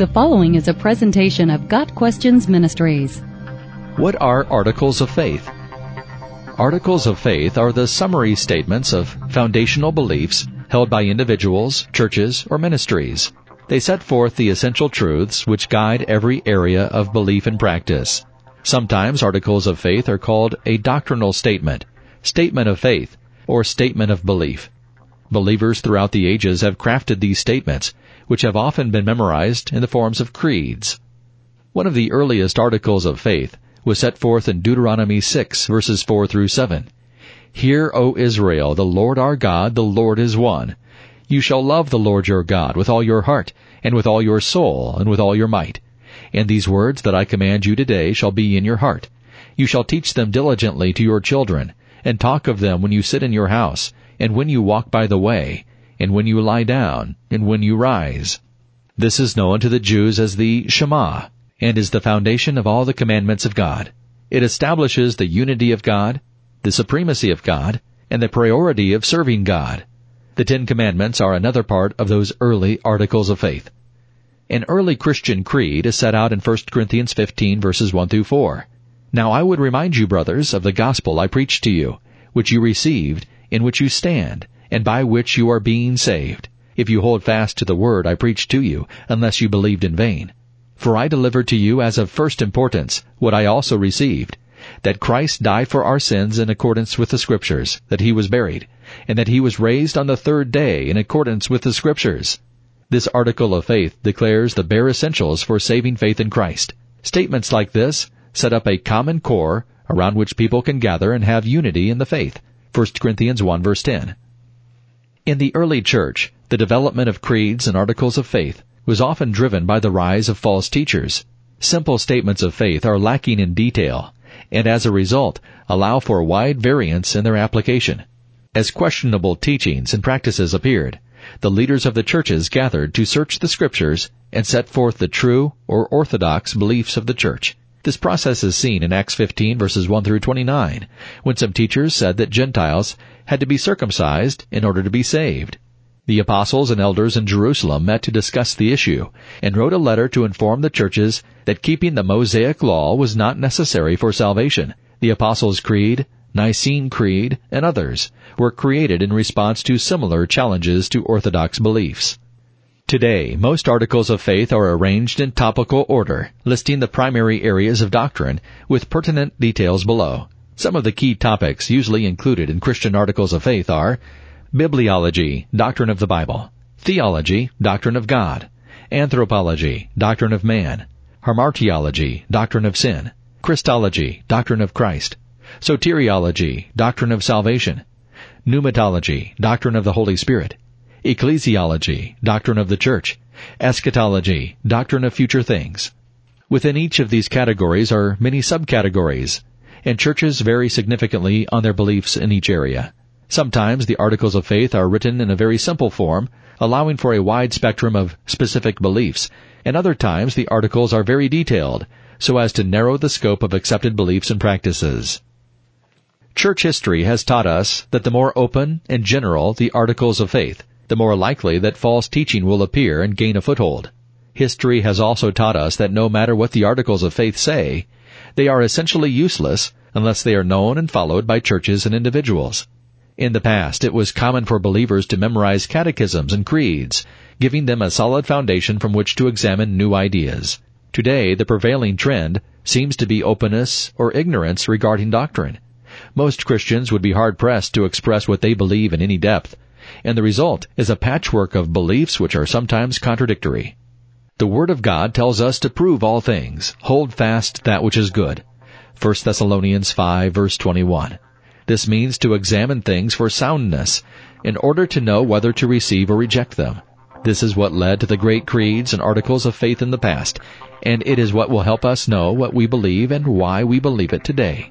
The following is a presentation of Got Questions Ministries. What are Articles of Faith? Articles of Faith are the summary statements of foundational beliefs held by individuals, churches, or ministries. They set forth the essential truths which guide every area of belief and practice. Sometimes articles of faith are called a doctrinal statement, statement of faith, or statement of belief. Believers throughout the ages have crafted these statements, which have often been memorized in the forms of creeds. One of the earliest articles of faith was set forth in Deuteronomy 6 verses 4 through 7. Hear, O Israel, the Lord our God, the Lord is one. You shall love the Lord your God with all your heart, and with all your soul, and with all your might. And these words that I command you today shall be in your heart. You shall teach them diligently to your children, and talk of them when you sit in your house, and when you walk by the way, and when you lie down, and when you rise. This is known to the Jews as the Shema, and is the foundation of all the commandments of God. It establishes the unity of God, the supremacy of God, and the priority of serving God. The Ten Commandments are another part of those early articles of faith. An early Christian creed is set out in 1 Corinthians 15 verses 1 through 4. Now I would remind you, brothers, of the gospel I preached to you, which you received, in which you stand, and by which you are being saved, if you hold fast to the word I preached to you, unless you believed in vain. For I delivered to you as of first importance what I also received, that Christ died for our sins in accordance with the Scriptures, that he was buried, and that he was raised on the third day in accordance with the Scriptures. This article of faith declares the bare essentials for saving faith in Christ. Statements like this set up a common core around which people can gather and have unity in the faith. 1 Corinthians 1 verse 10. In the early church, the development of creeds and articles of faith was often driven by the rise of false teachers. Simple statements of faith are lacking in detail, and as a result, allow for wide variance in their application. As questionable teachings and practices appeared, the leaders of the churches gathered to search the scriptures and set forth the true or orthodox beliefs of the church. This process is seen in Acts 15 verses 1 through 29, when some teachers said that Gentiles had to be circumcised in order to be saved. The apostles and elders in Jerusalem met to discuss the issue and wrote a letter to inform the churches that keeping the Mosaic law was not necessary for salvation. The Apostles' Creed, Nicene Creed, and others were created in response to similar challenges to Orthodox beliefs. Today, most articles of faith are arranged in topical order, listing the primary areas of doctrine with pertinent details below. Some of the key topics usually included in Christian articles of faith are bibliology, doctrine of the Bible, theology, doctrine of God, anthropology, doctrine of man, hamartiology, doctrine of sin, Christology, doctrine of Christ, soteriology, doctrine of salvation, pneumatology, doctrine of the Holy Spirit, ecclesiology, doctrine of the church, eschatology, doctrine of future things. Within each of these categories are many subcategories, and churches vary significantly on their beliefs in each area. Sometimes the articles of faith are written in a very simple form, allowing for a wide spectrum of specific beliefs, and other times the articles are very detailed, so as to narrow the scope of accepted beliefs and practices. Church history has taught us that the more open and general the articles of faith, the more likely that false teaching will appear and gain a foothold. History has also taught us that no matter what the articles of faith say, they are essentially useless unless they are known and followed by churches and individuals. In the past, it was common for believers to memorize catechisms and creeds, giving them a solid foundation from which to examine new ideas. Today, the prevailing trend seems to be openness or ignorance regarding doctrine. Most Christians would be hard pressed to express what they believe in any depth, and the result is a patchwork of beliefs which are sometimes contradictory. The Word of God tells us to prove all things, hold fast that which is good. 1 Thessalonians 5 verse 21. This means to examine things for soundness, in order to know whether to receive or reject them. This is what led to the great creeds and articles of faith in the past, and it is what will help us know what we believe and why we believe it today.